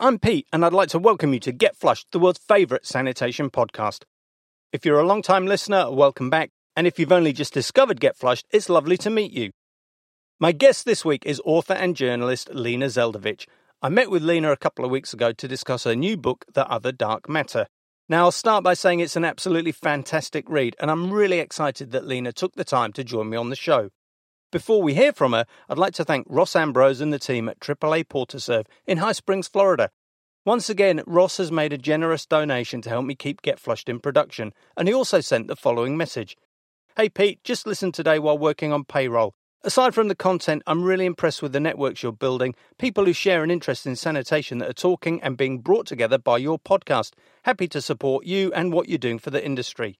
I'm Pete, and I'd like to welcome you to Get Flushed, the world's favourite sanitation podcast. If you're a long time listener, welcome back, and if you've only just discovered Get Flushed, it's lovely to meet you. My guest this week is author and journalist Lena Zeldovich. I met with Lena a couple of weeks ago to discuss her new book, The Other Dark Matter. Now, I'll start by saying it's an absolutely fantastic read, and I'm really excited that Lena took the time to join me on the show. Before we hear from her, I'd like to thank Ross Ambrose and the team at AAA Portaserve in High Springs, Florida. Once again, Ross has made a generous donation to help me keep Get Flushed in production, and he also sent the following message Hey Pete, just listen today while working on payroll. Aside from the content, I'm really impressed with the networks you're building, people who share an interest in sanitation that are talking and being brought together by your podcast. Happy to support you and what you're doing for the industry.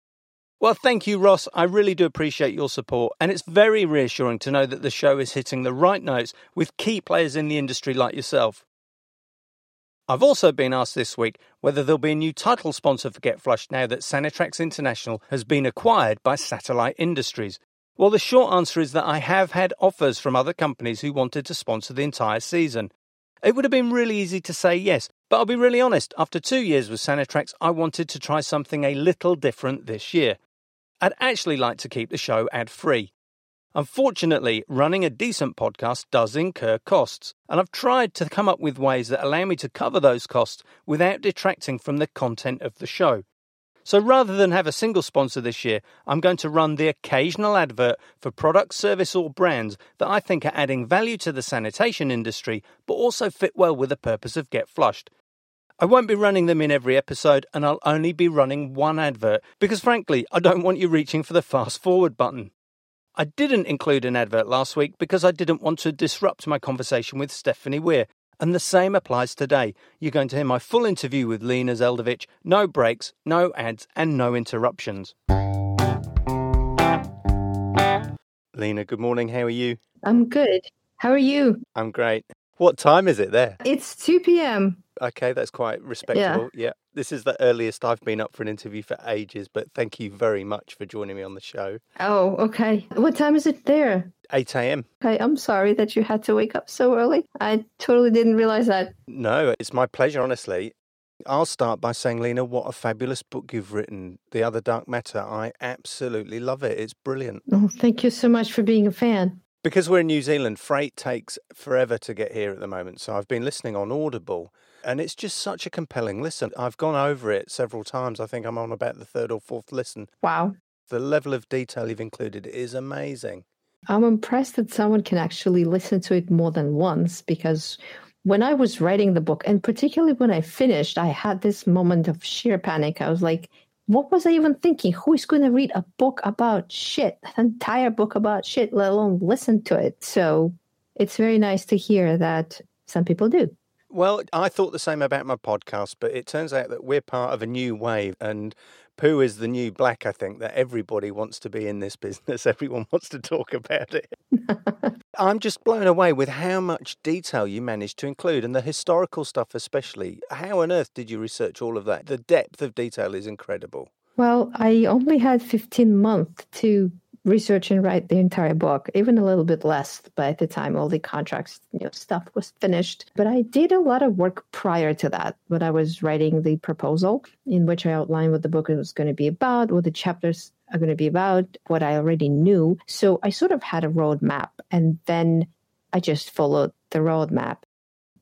Well, thank you, Ross. I really do appreciate your support, and it's very reassuring to know that the show is hitting the right notes with key players in the industry like yourself. I've also been asked this week whether there'll be a new title sponsor for Get Flushed now that Sanitrax International has been acquired by Satellite Industries. Well, the short answer is that I have had offers from other companies who wanted to sponsor the entire season. It would have been really easy to say yes, but I'll be really honest, after two years with Sanitrax, I wanted to try something a little different this year. I'd actually like to keep the show ad free. Unfortunately, running a decent podcast does incur costs, and I've tried to come up with ways that allow me to cover those costs without detracting from the content of the show. So rather than have a single sponsor this year, I'm going to run the occasional advert for product, service, or brands that I think are adding value to the sanitation industry, but also fit well with the purpose of Get Flushed. I won't be running them in every episode, and I'll only be running one advert because, frankly, I don't want you reaching for the fast forward button. I didn't include an advert last week because I didn't want to disrupt my conversation with Stephanie Weir, and the same applies today. You're going to hear my full interview with Lena Zeldovich, no breaks, no ads, and no interruptions. Lena, good morning. How are you? I'm good. How are you? I'm great. What time is it there? It's 2 p.m. Okay, that's quite respectable. Yeah. yeah. This is the earliest I've been up for an interview for ages, but thank you very much for joining me on the show. Oh, okay. What time is it there? 8 a.m. Okay, I'm sorry that you had to wake up so early. I totally didn't realize that. No, it's my pleasure, honestly. I'll start by saying, Lena, what a fabulous book you've written, The Other Dark Matter. I absolutely love it. It's brilliant. Oh, thank you so much for being a fan. Because we're in New Zealand, freight takes forever to get here at the moment. So I've been listening on Audible and it's just such a compelling listen. I've gone over it several times. I think I'm on about the third or fourth listen. Wow. The level of detail you've included is amazing. I'm impressed that someone can actually listen to it more than once because when I was writing the book, and particularly when I finished, I had this moment of sheer panic. I was like, what was I even thinking? Who is going to read a book about shit, an entire book about shit, let alone listen to it? So it's very nice to hear that some people do. Well, I thought the same about my podcast, but it turns out that we're part of a new wave and poo is the new black, I think, that everybody wants to be in this business. Everyone wants to talk about it. I'm just blown away with how much detail you managed to include and the historical stuff, especially. How on earth did you research all of that? The depth of detail is incredible. Well, I only had 15 months to research and write the entire book, even a little bit less by the time all the contracts you know, stuff was finished. But I did a lot of work prior to that when I was writing the proposal, in which I outlined what the book was going to be about, what the chapters are going to be about, what I already knew. So I sort of had a roadmap, and then I just followed the roadmap.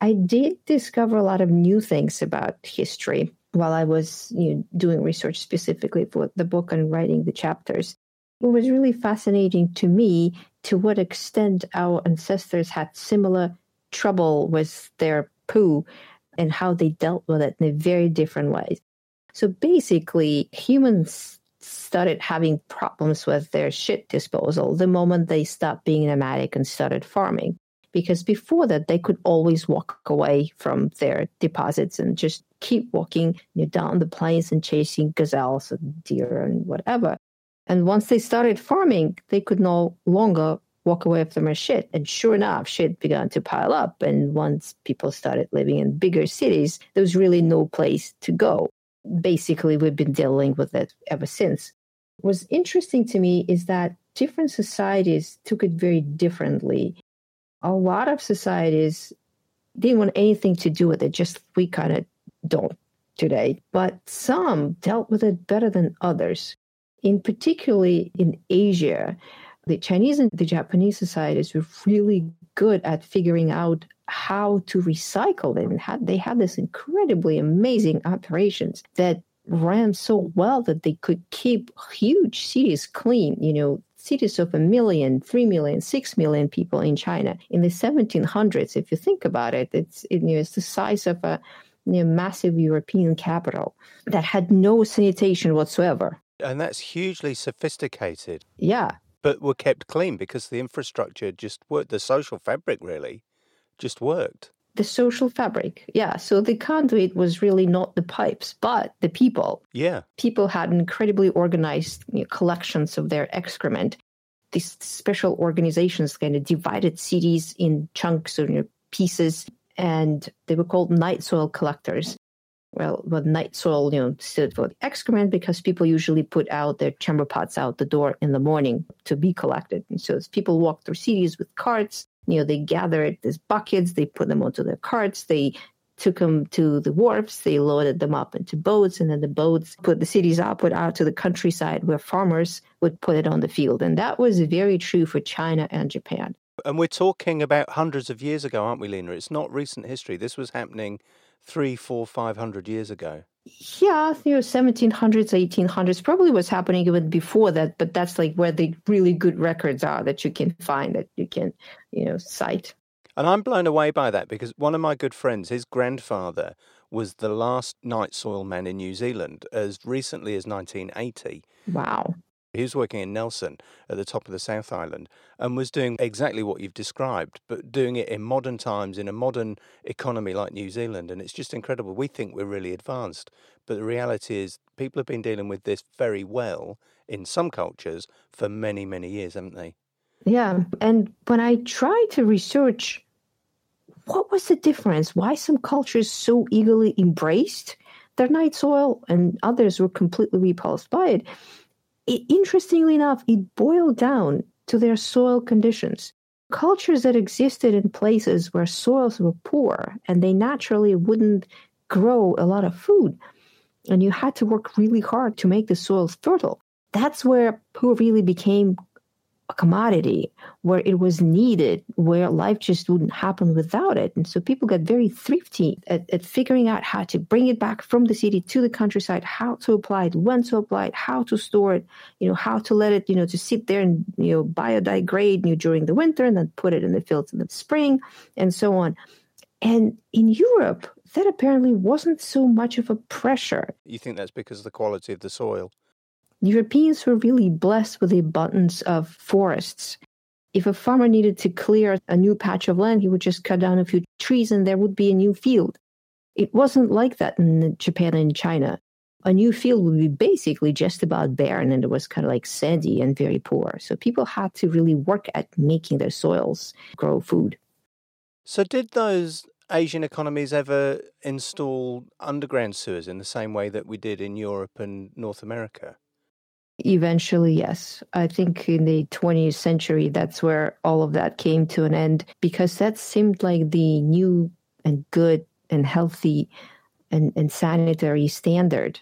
I did discover a lot of new things about history while I was you know, doing research specifically for the book and writing the chapters it was really fascinating to me to what extent our ancestors had similar trouble with their poo and how they dealt with it in a very different ways. So basically, humans started having problems with their shit disposal the moment they stopped being nomadic and started farming. Because before that, they could always walk away from their deposits and just keep walking you know, down the plains and chasing gazelles and deer and whatever. And once they started farming, they could no longer walk away from their shit. And sure enough, shit began to pile up. And once people started living in bigger cities, there was really no place to go. Basically, we've been dealing with it ever since. What's interesting to me is that different societies took it very differently. A lot of societies didn't want anything to do with it. Just we kind of don't today. But some dealt with it better than others. In particularly in Asia, the Chinese and the Japanese societies were really good at figuring out how to recycle them. They had this incredibly amazing operations that ran so well that they could keep huge cities clean. You know, cities of a million, three million, six million people in China in the 1700s. If you think about it, it's it, you know, it's the size of a you know, massive European capital that had no sanitation whatsoever. And that's hugely sophisticated. Yeah. But were kept clean because the infrastructure just worked. The social fabric really just worked. The social fabric, yeah. So the conduit was really not the pipes, but the people. Yeah. People had incredibly organized you know, collections of their excrement. These special organizations kind of divided cities in chunks or you know, pieces, and they were called night soil collectors. Well, well, night soil, you know, stood for the excrement because people usually put out their chamber pots out the door in the morning to be collected. And so as people walk through cities with carts, you know, they gathered these buckets, they put them onto their carts, they took them to the wharfs, they loaded them up into boats, and then the boats put the cities up, put out to the countryside where farmers would put it on the field. And that was very true for China and Japan. And we're talking about hundreds of years ago, aren't we, Lena? It's not recent history. This was happening three, four, five hundred years ago. Yeah, you know, 1700s, 1800s probably was happening even before that, but that's like where the really good records are that you can find, that you can, you know, cite. And I'm blown away by that because one of my good friends, his grandfather, was the last night soil man in New Zealand as recently as 1980. Wow. He was working in Nelson at the top of the South Island and was doing exactly what you've described, but doing it in modern times in a modern economy like New Zealand. And it's just incredible. We think we're really advanced, but the reality is people have been dealing with this very well in some cultures for many, many years, haven't they? Yeah. And when I tried to research what was the difference, why some cultures so eagerly embraced their night soil and others were completely repulsed by it it, interestingly enough, it boiled down to their soil conditions. Cultures that existed in places where soils were poor and they naturally wouldn't grow a lot of food, and you had to work really hard to make the soils fertile. That's where who really became a commodity where it was needed, where life just wouldn't happen without it. And so people got very thrifty at, at figuring out how to bring it back from the city to the countryside, how to apply it, when to apply it, how to store it, you know, how to let it, you know, to sit there and, you know, biodegrade you know, during the winter and then put it in the fields in the spring and so on. And in Europe, that apparently wasn't so much of a pressure. You think that's because of the quality of the soil? Europeans were really blessed with the abundance of forests. If a farmer needed to clear a new patch of land, he would just cut down a few trees and there would be a new field. It wasn't like that in Japan and China. A new field would be basically just about barren and it was kind of like sandy and very poor. So people had to really work at making their soils grow food. So, did those Asian economies ever install underground sewers in the same way that we did in Europe and North America? Eventually, yes. I think in the 20th century, that's where all of that came to an end because that seemed like the new and good and healthy and, and sanitary standard.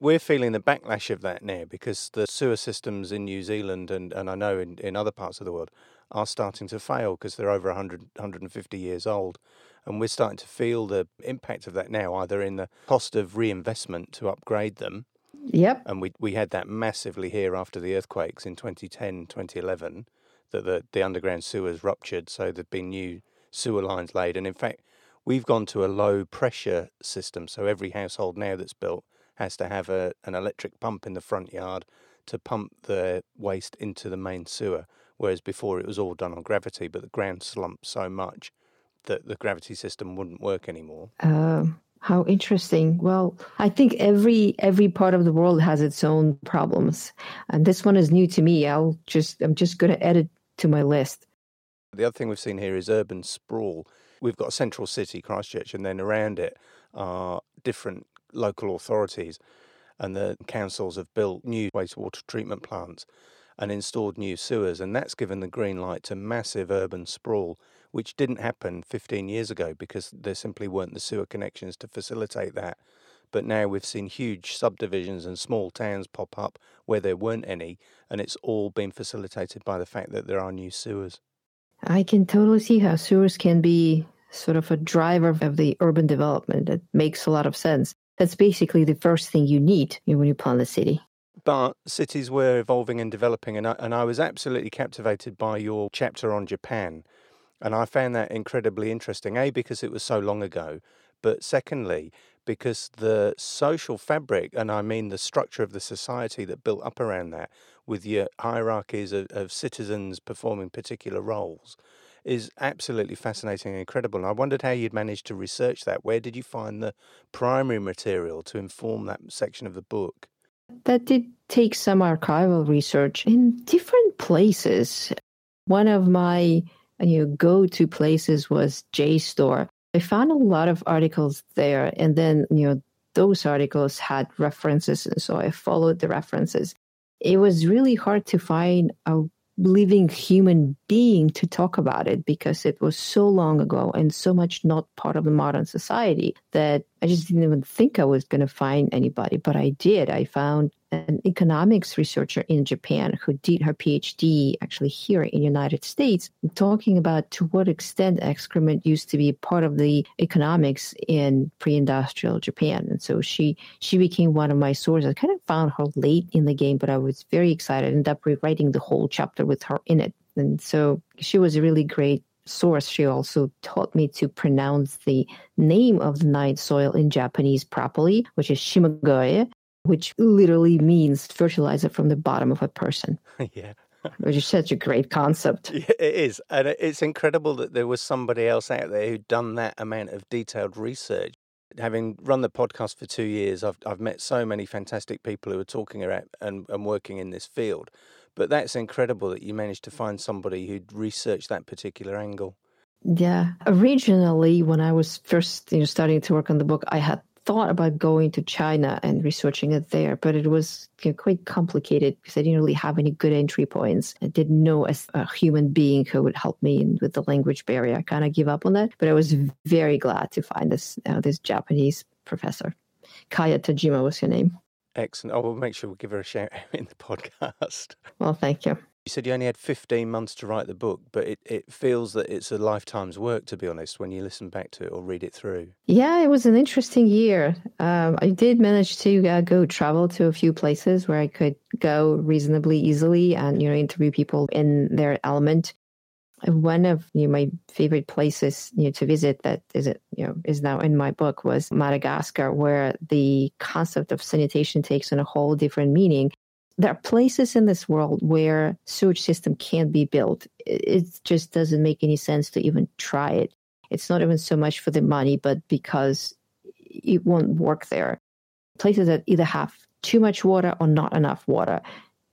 We're feeling the backlash of that now because the sewer systems in New Zealand and, and I know in, in other parts of the world are starting to fail because they're over 100, 150 years old. And we're starting to feel the impact of that now, either in the cost of reinvestment to upgrade them Yep. And we, we had that massively here after the earthquakes in 2010, 2011, that the, the underground sewers ruptured. So there've been new sewer lines laid. And in fact, we've gone to a low pressure system. So every household now that's built has to have a, an electric pump in the front yard to pump the waste into the main sewer. Whereas before it was all done on gravity, but the ground slumped so much that the gravity system wouldn't work anymore. Um, how interesting. Well, I think every every part of the world has its own problems. And this one is new to me. I'll just I'm just going to add it to my list. The other thing we've seen here is urban sprawl. We've got a central city, Christchurch, and then around it are different local authorities and the councils have built new wastewater treatment plants and installed new sewers and that's given the green light to massive urban sprawl which didn't happen 15 years ago because there simply weren't the sewer connections to facilitate that. But now we've seen huge subdivisions and small towns pop up where there weren't any, and it's all been facilitated by the fact that there are new sewers. I can totally see how sewers can be sort of a driver of the urban development. That makes a lot of sense. That's basically the first thing you need when you plan a city. But cities were evolving and developing, and I, and I was absolutely captivated by your chapter on Japan. And I found that incredibly interesting, A, because it was so long ago, but secondly, because the social fabric, and I mean the structure of the society that built up around that, with your hierarchies of, of citizens performing particular roles, is absolutely fascinating and incredible. And I wondered how you'd managed to research that. Where did you find the primary material to inform that section of the book? That did take some archival research in different places. One of my you know, go-to places was JSTOR. I found a lot of articles there, and then you know those articles had references, and so I followed the references. It was really hard to find a living human being to talk about it because it was so long ago and so much not part of the modern society that I just didn't even think I was going to find anybody. But I did. I found an economics researcher in Japan who did her PhD actually here in the United States, talking about to what extent excrement used to be part of the economics in pre-industrial Japan. And so she she became one of my sources. I kind of found her late in the game, but I was very excited. And ended up rewriting the whole chapter with her in it. And so she was a really great source. She also taught me to pronounce the name of the night soil in Japanese properly, which is Shimogoe, which literally means fertilizer from the bottom of a person. yeah. Which is such a great concept. Yeah, it is. And it's incredible that there was somebody else out there who'd done that amount of detailed research. Having run the podcast for two years, I've, I've met so many fantastic people who are talking about and, and working in this field. But that's incredible that you managed to find somebody who'd researched that particular angle. Yeah. Originally, when I was first you know, starting to work on the book, I had thought about going to China and researching it there, but it was you know, quite complicated because I didn't really have any good entry points. I didn't know as a human being who would help me with the language barrier. I kind of give up on that, but I was very glad to find this uh, this Japanese professor. Kayo Tajima was her name. Excellent. I will make sure we give her a shout out in the podcast. Well, thank you. You said you only had 15 months to write the book, but it, it feels that it's a lifetime's work, to be honest, when you listen back to it or read it through. Yeah, it was an interesting year. Um, I did manage to uh, go travel to a few places where I could go reasonably easily and, you know, interview people in their element. One of you know, my favorite places you know, to visit that is it you know is now in my book was Madagascar, where the concept of sanitation takes on a whole different meaning there are places in this world where sewage system can't be built. It just doesn't make any sense to even try it. It's not even so much for the money, but because it won't work there. Places that either have too much water or not enough water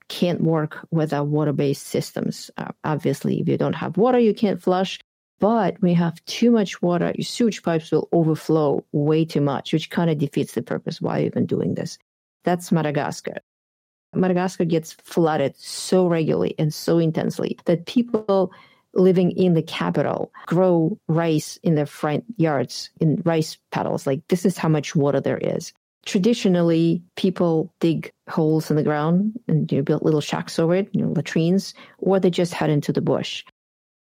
can't work without water-based systems. Uh, obviously, if you don't have water, you can't flush. But when you have too much water, your sewage pipes will overflow way too much, which kind of defeats the purpose. Why are you even doing this? That's Madagascar. Madagascar gets flooded so regularly and so intensely that people living in the capital grow rice in their front yards in rice paddles. Like this is how much water there is. Traditionally, people dig holes in the ground and you know, build little shacks over it, you know, latrines, or they just head into the bush.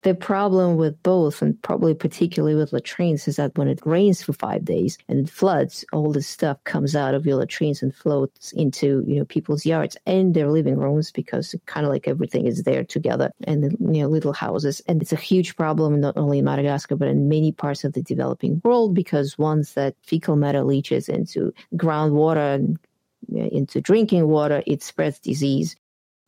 The problem with both, and probably particularly with latrines, is that when it rains for five days and it floods, all this stuff comes out of your latrines and floats into you know people's yards and their living rooms because kind of like everything is there together and you know little houses. And it's a huge problem not only in Madagascar but in many parts of the developing world because once that fecal matter leaches into groundwater and into drinking water, it spreads disease.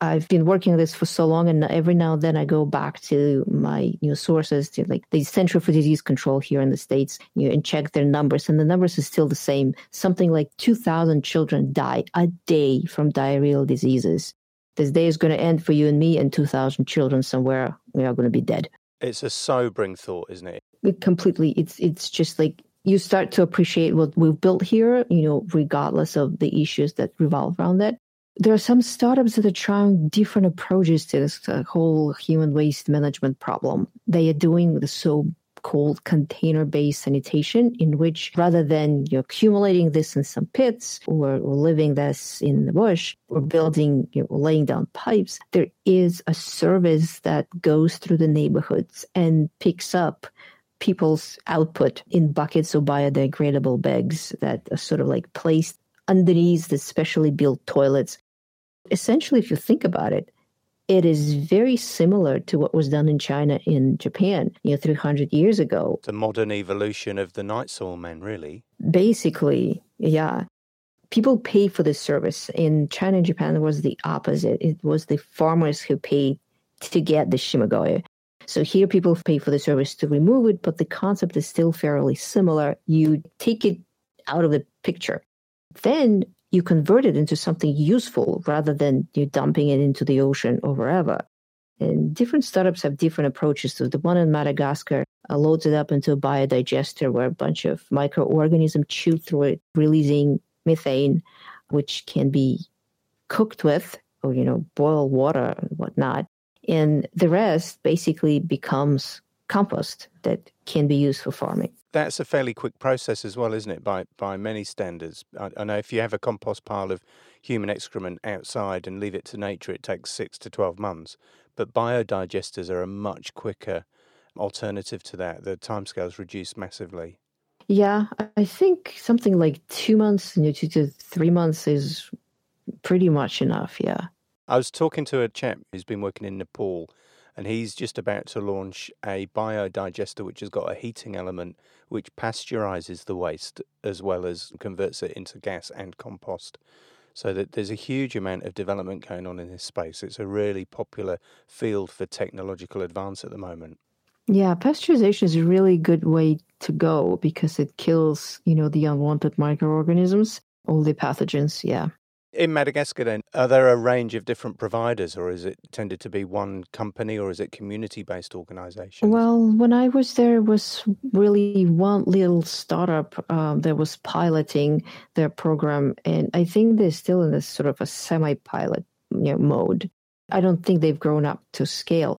I've been working on this for so long, and every now and then I go back to my you know sources to like the Center for Disease Control here in the states, you know, and check their numbers, and the numbers are still the same. Something like two thousand children die a day from diarrheal diseases. This day is going to end for you and me, and two thousand children somewhere we are going to be dead. It's a sobering thought, isn't it? it? Completely. It's it's just like you start to appreciate what we've built here, you know, regardless of the issues that revolve around that there are some startups that are trying different approaches to this uh, whole human waste management problem. They are doing the so called container based sanitation, in which rather than you know, accumulating this in some pits or, or living this in the bush or building, you know, laying down pipes, there is a service that goes through the neighborhoods and picks up people's output in buckets or biodegradable bags that are sort of like placed underneath the specially built toilets. Essentially, if you think about it, it is very similar to what was done in China in Japan, you know, 300 years ago. The modern evolution of the night soil men, really. Basically, yeah. People pay for this service. In China and Japan, it was the opposite. It was the farmers who paid to get the shimogoe. So here people pay for the service to remove it, but the concept is still fairly similar. You take it out of the picture. Then you convert it into something useful rather than you dumping it into the ocean or wherever. And different startups have different approaches to the one in Madagascar uh, loads it up into a biodigester where a bunch of microorganisms chew through it, releasing methane, which can be cooked with or, you know, boil water and whatnot. And the rest basically becomes compost that can be used for farming that's a fairly quick process as well, isn't it? By by many standards, I, I, know if you have a compost pile of human excrement outside and leave it to nature, it takes six to twelve months. But biodigesters are a much quicker alternative to that. The timescales reduced massively. Yeah, I think something like two months, you know, two to three months is pretty much enough. Yeah. I was talking to a chap who's been working in Nepal and he's just about to launch a biodigester which has got a heating element which pasteurizes the waste as well as converts it into gas and compost. So that there's a huge amount of development going on in this space. It's a really popular field for technological advance at the moment. Yeah, pasteurization is a really good way to go because it kills, you know, the unwanted microorganisms, all the pathogens. Yeah. In Madagascar, then, are there a range of different providers, or is it tended to be one company, or is it community-based organization? Well, when I was there, it was really one little startup um, that was piloting their program, and I think they're still in this sort of a semi-pilot you know, mode. I don't think they've grown up to scale.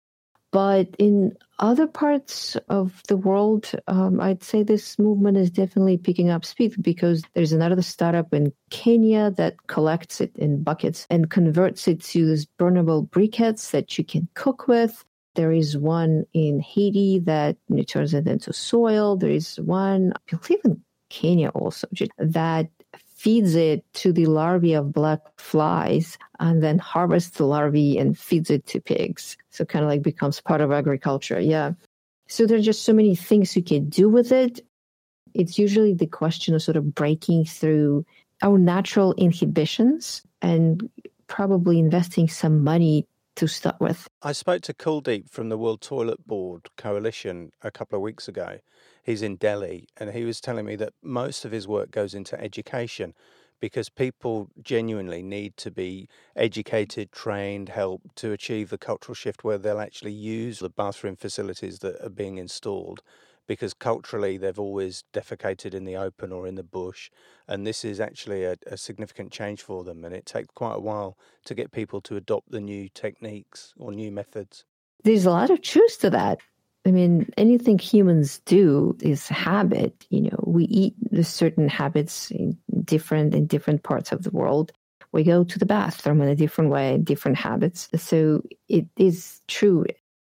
But in other parts of the world, um, I'd say this movement is definitely picking up speed because there's another startup in Kenya that collects it in buckets and converts it to these burnable briquettes that you can cook with. There is one in Haiti that turns it into soil. There is one, I believe in Kenya also, that feeds it to the larvae of black flies and then harvests the larvae and feeds it to pigs. So kind of like becomes part of agriculture. Yeah. So there are just so many things you can do with it. It's usually the question of sort of breaking through our natural inhibitions and probably investing some money to start with. I spoke to Kuldeep from the World Toilet Board Coalition a couple of weeks ago, he's in Delhi, and he was telling me that most of his work goes into education because people genuinely need to be educated, trained, helped to achieve the cultural shift where they'll actually use the bathroom facilities that are being installed because culturally they've always defecated in the open or in the bush. And this is actually a, a, significant change for them. And it takes quite a while to get people to adopt the new techniques or new methods. There's a lot of truth to that. I mean, anything humans do is habit. You know, we eat certain habits in different in different parts of the world. We go to the bathroom in a different way, different habits. So it is true.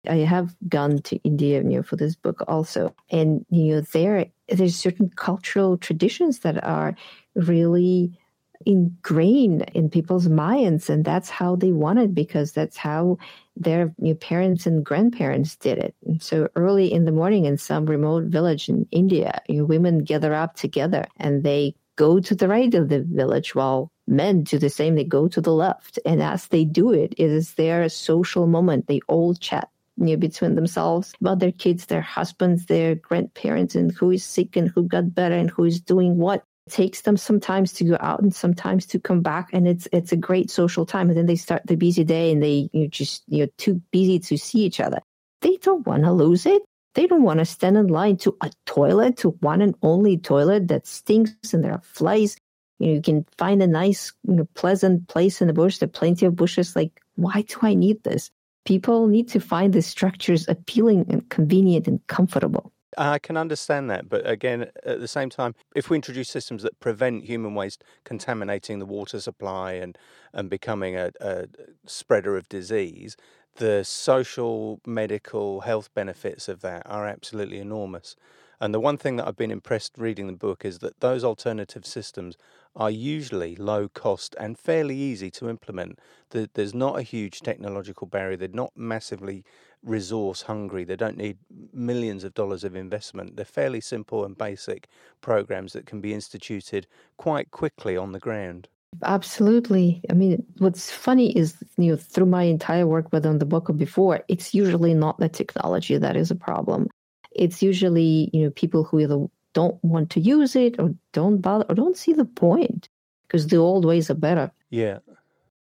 I have gone to India you know, for this book also, and you know, there there's certain cultural traditions that are really ingrained in people's minds and that's how they want it because that's how their you know, parents and grandparents did it. And so early in the morning in some remote village in india you know, women gather up together and they go to the right of the village while men do the same. They go to the left. And as they do it it is their social moment. They all chat you between themselves about their kids, their husbands, their grandparents, and who is sick and who got better and who is doing what It takes them sometimes to go out and sometimes to come back and it's it's a great social time and then they start the busy day and they you just you're too busy to see each other they don't want to lose it they don't want to stand in line to a toilet to one and only toilet that stinks and there are flies You know, you can find a nice, you know, pleasant place in the bush. There are plenty of bushes. Like, why do I need this? People need to find the structures appealing and convenient and comfortable. I can understand that, but again, at the same time, if we introduce systems that prevent human waste contaminating the water supply and and becoming a, a spreader of disease, the social, medical, health benefits of that are absolutely enormous. And the one thing that I've been impressed reading the book is that those alternative systems are usually low cost and fairly easy to implement. There's not a huge technological barrier, they're not massively resource hungry, they don't need millions of dollars of investment. They're fairly simple and basic programs that can be instituted quite quickly on the ground. Absolutely. I mean, what's funny is, you know, through my entire work with on the book before, it's usually not the technology that is a problem. It's usually, you know, people who either don't want to use it or don't bother or don't see the point because the old ways are better. Yeah.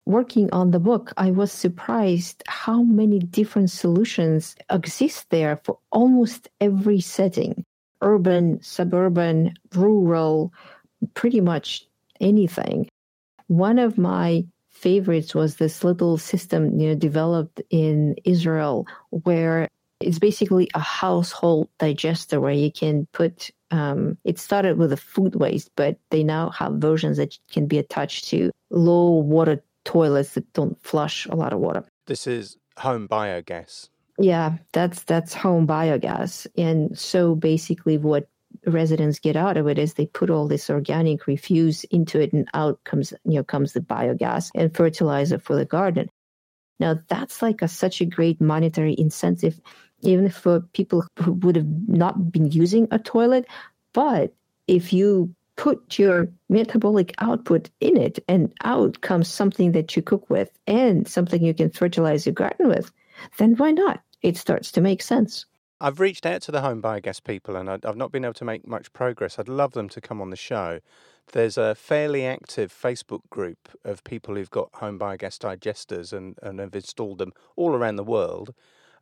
Working on the book, I was surprised how many different solutions exist there for almost every setting urban, suburban, rural, pretty much anything. One of my favorites was this little system you know, developed in Israel where it's basically a household digester where you can put um, it started with a food waste, but they now have versions that can be attached to low water toilets that don't flush a lot of water. This is home biogas. Yeah, that's that's home biogas. And so basically what residents get out of it is they put all this organic refuse into it and out comes you know comes the biogas and fertilizer for the garden. Now that's like a, such a great monetary incentive even for people who would have not been using a toilet. But if you put your metabolic output in it and out comes something that you cook with and something you can fertilize your garden with, then why not? It starts to make sense. I've reached out to the home biogas people and I've not been able to make much progress. I'd love them to come on the show. There's a fairly active Facebook group of people who've got home biogas digesters and, and have installed them all around the world.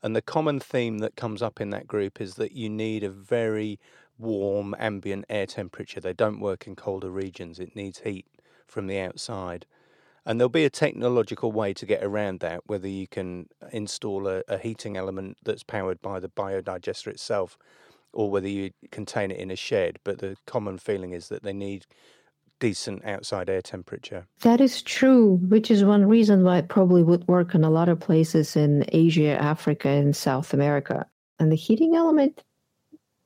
And the common theme that comes up in that group is that you need a very warm ambient air temperature. They don't work in colder regions, it needs heat from the outside. And there'll be a technological way to get around that, whether you can install a, a heating element that's powered by the biodigester itself or whether you contain it in a shed. But the common feeling is that they need decent outside air temperature. That is true, which is one reason why it probably would work in a lot of places in Asia, Africa, and South America. And the heating element,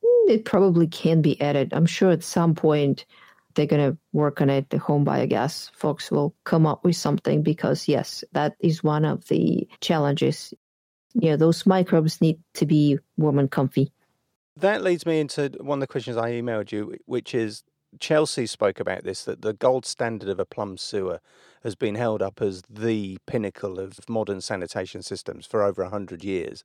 hmm, it probably can be added. I'm sure at some point they're going to work on it. The home biogas folks will come up with something because, yes, that is one of the challenges. Yeah, those microbes need to be warm and comfy. That leads me into one of the questions I emailed you, which is Chelsea spoke about this that the gold standard of a plum sewer has been held up as the pinnacle of modern sanitation systems for over 100 years.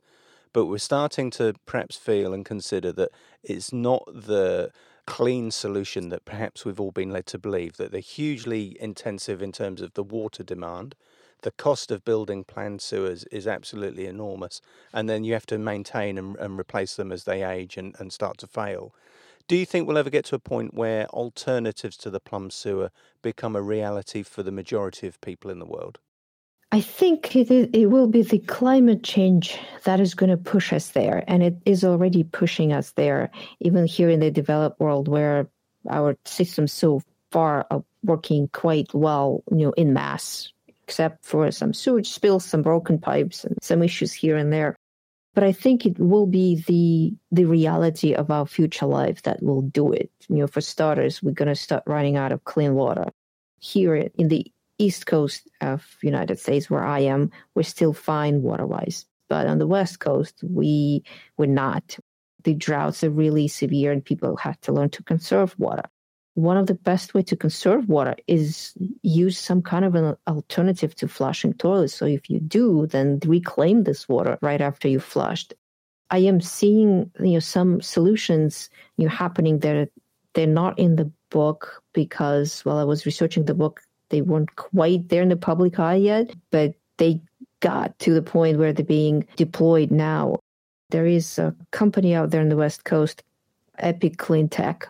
But we're starting to perhaps feel and consider that it's not the clean solution that perhaps we've all been led to believe, that they're hugely intensive in terms of the water demand. The cost of building planned sewers is absolutely enormous. And then you have to maintain and, and replace them as they age and, and start to fail. Do you think we'll ever get to a point where alternatives to the plum sewer become a reality for the majority of people in the world? I think it, is, it will be the climate change that is going to push us there. And it is already pushing us there, even here in the developed world where our systems so far are working quite well, you know, in mass, except for some sewage spills, some broken pipes, and some issues here and there. But I think it will be the the reality of our future life that will do it. You know, for starters, we're going to start running out of clean water. Here in the east coast of United States, where I am, we're still fine water-wise. But on the west coast, we we're not. The droughts are really severe, and people have to learn to conserve water one of the best way to conserve water is use some kind of an alternative to flushing toilets. So if you do, then reclaim this water right after you flushed. I am seeing you know some solutions you know, happening there. They're not in the book because while I was researching the book, they weren't quite there in the public eye yet, but they got to the point where they're being deployed now. There is a company out there in the West Coast, Epic Cleantec,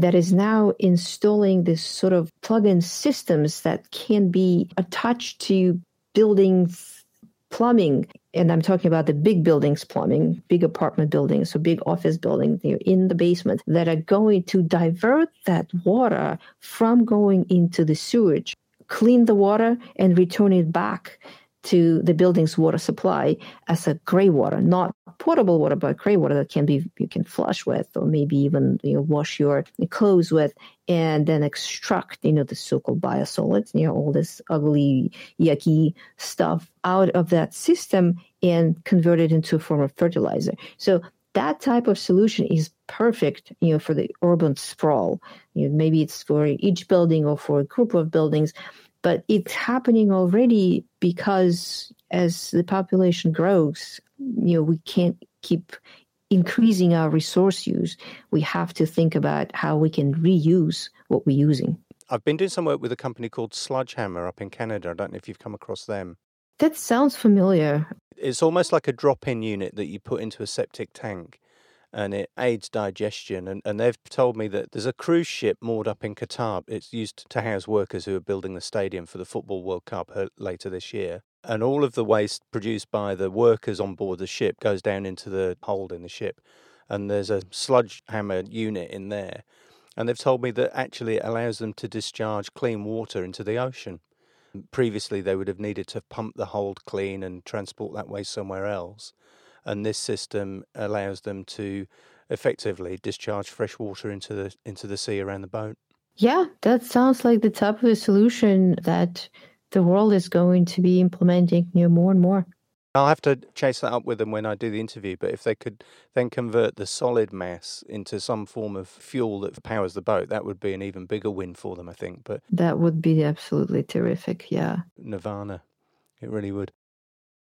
that is now installing this sort of plug-in systems that can be attached to buildings plumbing. And i'm talking about the big buildings plumbing big apartment buildings so big office buildings in the basement that are going to divert that water from going into the sewage clean the water and return it back to the building's water supply as a gray water, not potable water, but gray water that can be you can flush with, or maybe even you know wash your clothes with, and then extract you know the so-called biosolids, you know all this ugly, yucky stuff out of that system and convert it into a form of fertilizer. So that type of solution is perfect, you know, for the urban sprawl. You know, maybe it's for each building or for a group of buildings, but it's happening already because as the population grows, you know, we can't keep increasing our resource use. We have to think about how we can reuse what we're using. I've been doing some work with a company called Sludgehammer up in Canada. I don't know if you've come across them. That sounds familiar. It's almost like a drop in unit that you put into a septic tank and it aids digestion. And, and they've told me that there's a cruise ship moored up in Qatar. It's used to house workers who are building the stadium for the Football World Cup uh, later this year. And all of the waste produced by the workers on board the ship goes down into the hold in the ship. And there's a sludge hammer unit in there. And they've told me that actually it allows them to discharge clean water into the ocean. Previously, they would have needed to pump the hold clean and transport that waste somewhere else and this system allows them to effectively discharge fresh water into the into the sea around the boat. Yeah, that sounds like the type of a solution that the world is going to be implementing you know, more and more. I'll have to chase that up with them when I do the interview. But if they could then convert the solid mass into some form of fuel that powers the boat, that would be an even bigger win for them, I think. But that would be absolutely terrific. Yeah, Nirvana, it really would.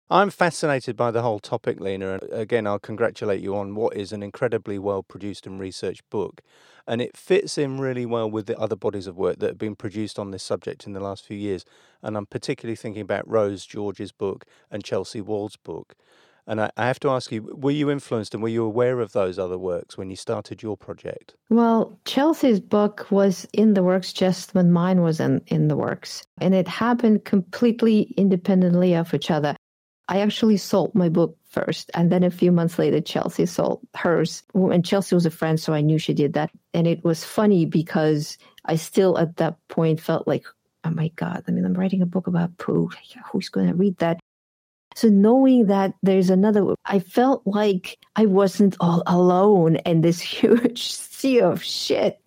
I'm fascinated by the whole topic, Lena. And again, I'll congratulate you on what is an incredibly well produced and researched book. And it fits in really well with the other bodies of work that have been produced on this subject in the last few years. And I'm particularly thinking about Rose George's book and Chelsea Wald's book. And I, I have to ask you, were you influenced and were you aware of those other works when you started your project? Well, Chelsea's book was in the works just when mine was in, in the works. And it happened completely independently of each other. I actually sold my book first. And then a few months later, Chelsea sold hers. And Chelsea was a friend, so I knew she did that. And it was funny because I still at that point felt like, oh my God, I mean, I'm writing a book about poo. Who's going to read that? So knowing that there's another, I felt like I wasn't all alone in this huge sea of shit.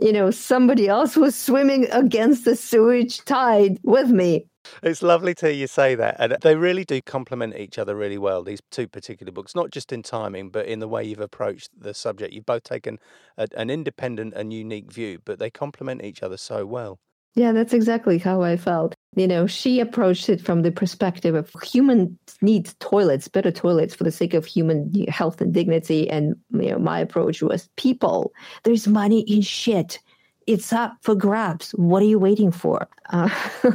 You know, somebody else was swimming against the sewage tide with me. It's lovely to hear you say that. And they really do complement each other really well, these two particular books, not just in timing, but in the way you've approached the subject. You've both taken a, an independent and unique view, but they complement each other so well. Yeah, that's exactly how I felt. You know, she approached it from the perspective of human needs toilets, better toilets for the sake of human health and dignity. And, you know, my approach was people, there's money in shit it's up for grabs. What are you waiting for? Uh,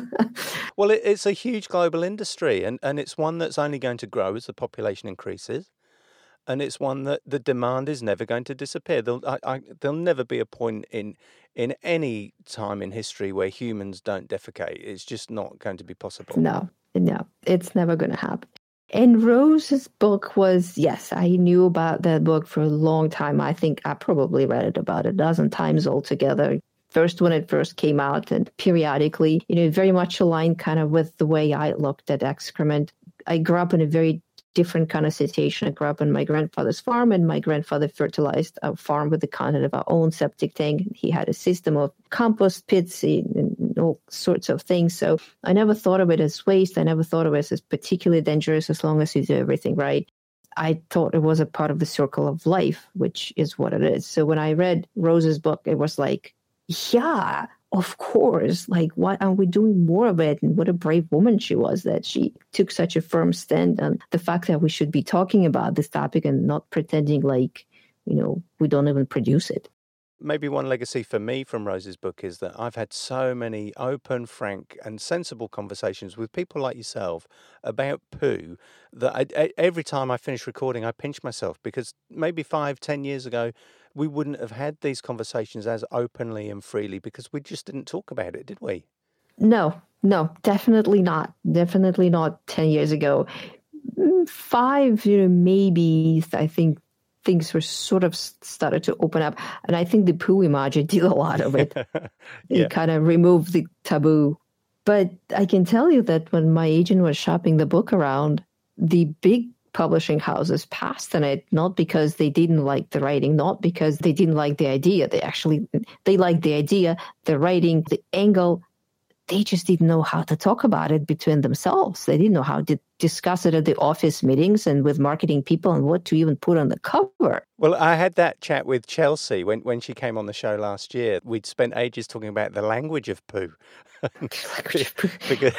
well, it, it's a huge global industry, and, and it's one that's only going to grow as the population increases. And it's one that the demand is never going to disappear. There'll, I, I, there'll never be a point in in any time in history where humans don't defecate. It's just not going to be possible. No, no, it's never going to happen. And Rose's book was, yes, I knew about that book for a long time. I think I probably read it about a dozen times altogether. First, when it first came out, and periodically, you know, very much aligned kind of with the way I looked at excrement. I grew up in a very different kind of situation. I grew up on my grandfather's farm, and my grandfather fertilized a farm with the content of our own septic tank. He had a system of compost pits and all sorts of things. So I never thought of it as waste. I never thought of it as particularly dangerous as long as you do everything right. I thought it was a part of the circle of life, which is what it is. So when I read Rose's book, it was like, yeah, of course, like, why aren't we doing more of it? And what a brave woman she was that she took such a firm stand on the fact that we should be talking about this topic and not pretending like, you know, we don't even produce it. Maybe one legacy for me from Rose's book is that I've had so many open, frank, and sensible conversations with people like yourself about poo that I, every time I finish recording, I pinch myself because maybe five, ten years ago, we wouldn't have had these conversations as openly and freely because we just didn't talk about it, did we? No, no, definitely not. Definitely not 10 years ago. Mm, five, you know, maybe I think things were sort of started to open up. And I think the poo emoji did a lot of it. yeah. It kind of removed the taboo. But I can tell you that when my agent was shopping the book around, the big publishing houses passed on it not because they didn't like the writing not because they didn't like the idea they actually they liked the idea the writing the angle they just didn't know how to talk about it between themselves. They didn't know how to discuss it at the office meetings and with marketing people and what to even put on the cover. Well, I had that chat with Chelsea when, when she came on the show last year. We'd spent ages talking about the language of poo. because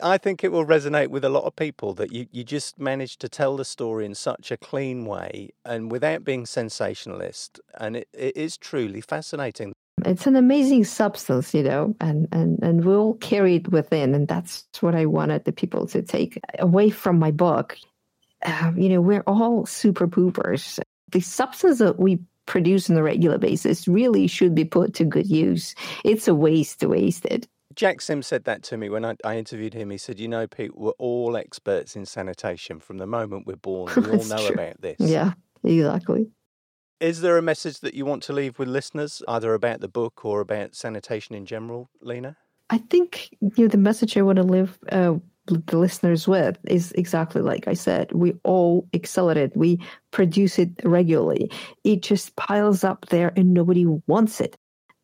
I think it will resonate with a lot of people that you, you just managed to tell the story in such a clean way and without being sensationalist. And it, it is truly fascinating. It's an amazing substance, you know, and, and, and we'll carry it within. And that's what I wanted the people to take away from my book. Uh, you know, we're all super poopers. The substance that we produce on a regular basis really should be put to good use. It's a waste to waste it. Jack Sim said that to me when I, I, interviewed him. He said, You know, Pete, we're all experts in sanitation from the moment we're born. We all know true. about this. Yeah, exactly. Is there a message that you want to leave with listeners, either about the book or about sanitation in general, Lena? I think you know, the message I want to leave uh, the listeners with is exactly like I said. We all it. We produce it regularly. It just piles up there and nobody wants it.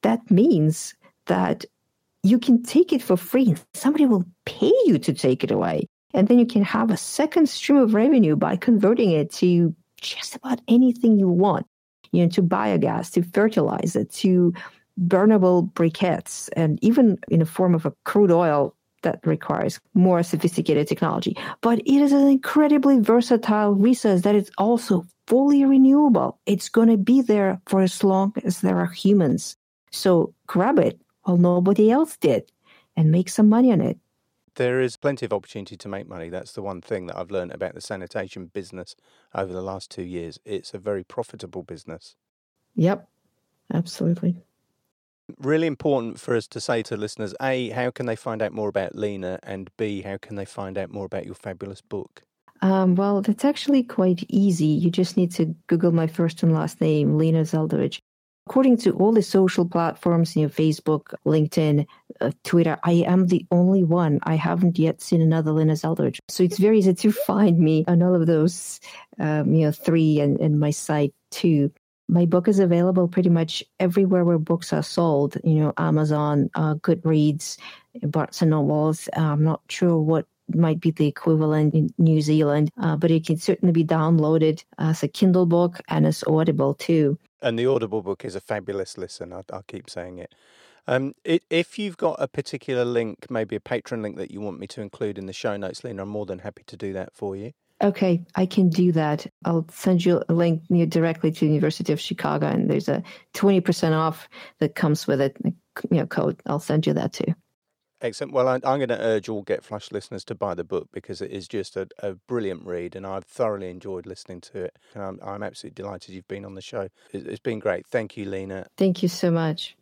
That means that you can take it for free. and Somebody will pay you to take it away. And then you can have a second stream of revenue by converting it to just about anything you want you know, to biogas, to fertilizer, to burnable briquettes, and even in the form of a crude oil that requires more sophisticated technology. But it is an incredibly versatile resource that is also fully renewable. It's going to be there for as long as there are humans. So grab it while nobody else did and make some money on it. There is plenty of opportunity to make money. That's the one thing that I've learned about the sanitation business over the last two years. It's a very profitable business. Yep, absolutely. Really important for us to say to listeners A, how can they find out more about Lena? And B, how can they find out more about your fabulous book? Um, well, it's actually quite easy. You just need to Google my first and last name, Lena Zeldovich according to all the social platforms, you know, Facebook, LinkedIn, Twitter, I am the only one. I haven't yet seen another Lena Zeldovich. So it's very easy to find me on all of those, um, you know, three and, and my site too. My book is available pretty much everywhere where books are sold. You know, Amazon, uh, Goodreads, Barnes and Nobles. I'm not sure what might be the equivalent in New Zealand, uh, but it can certainly be downloaded as a Kindle book and as Audible too. And the Audible book is a fabulous listen. I'll, I'll keep saying it. Um, it. If you've got a particular link, maybe a patron link that you want me to include in the show notes, Lena, I'm more than happy to do that for you. Okay, I can do that. I'll send you a link directly to the University of Chicago, and there's a 20% off that comes with it, you know, code. I'll send you that too. Excellent. Well, I, am going to urge all Get Flushed listeners to buy the book because it is just a, a brilliant read, and I've thoroughly enjoyed listening to it. And I'm, I'm absolutely delighted you've been on the show. It, it's been great. Thank you, Lena. Thank you so much.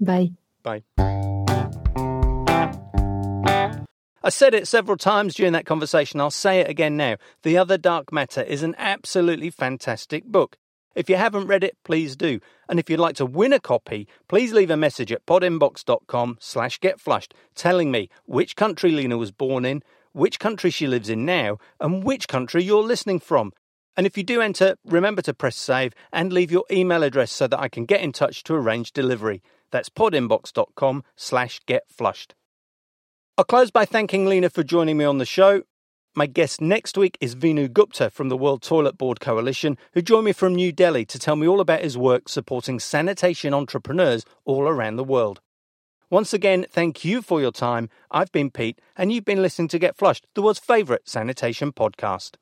Bye. Bye. I said it several times during that conversation. I'll say it again now. The Other Dark Matter is an absolutely fantastic book. If you haven't read it, please do. And if you'd like to win a copy, please leave a message at podinbox.com slash getflushed telling me which country Lena was born in, which country she lives in now, and which country you're listening from. And if you do enter, remember to press save and leave your email address so that I can get in touch to arrange delivery. That's podinbox.com slash getflushed. I'll close by thanking Lena for joining me on the show. My guest next week is Vinu Gupta from the World Toilet Board Coalition, who joined me from New Delhi to tell me all about his work supporting sanitation entrepreneurs all around the world. Once again, thank you for your time. I've been Pete, and you've been listening to Get Flushed, the world's favourite sanitation podcast.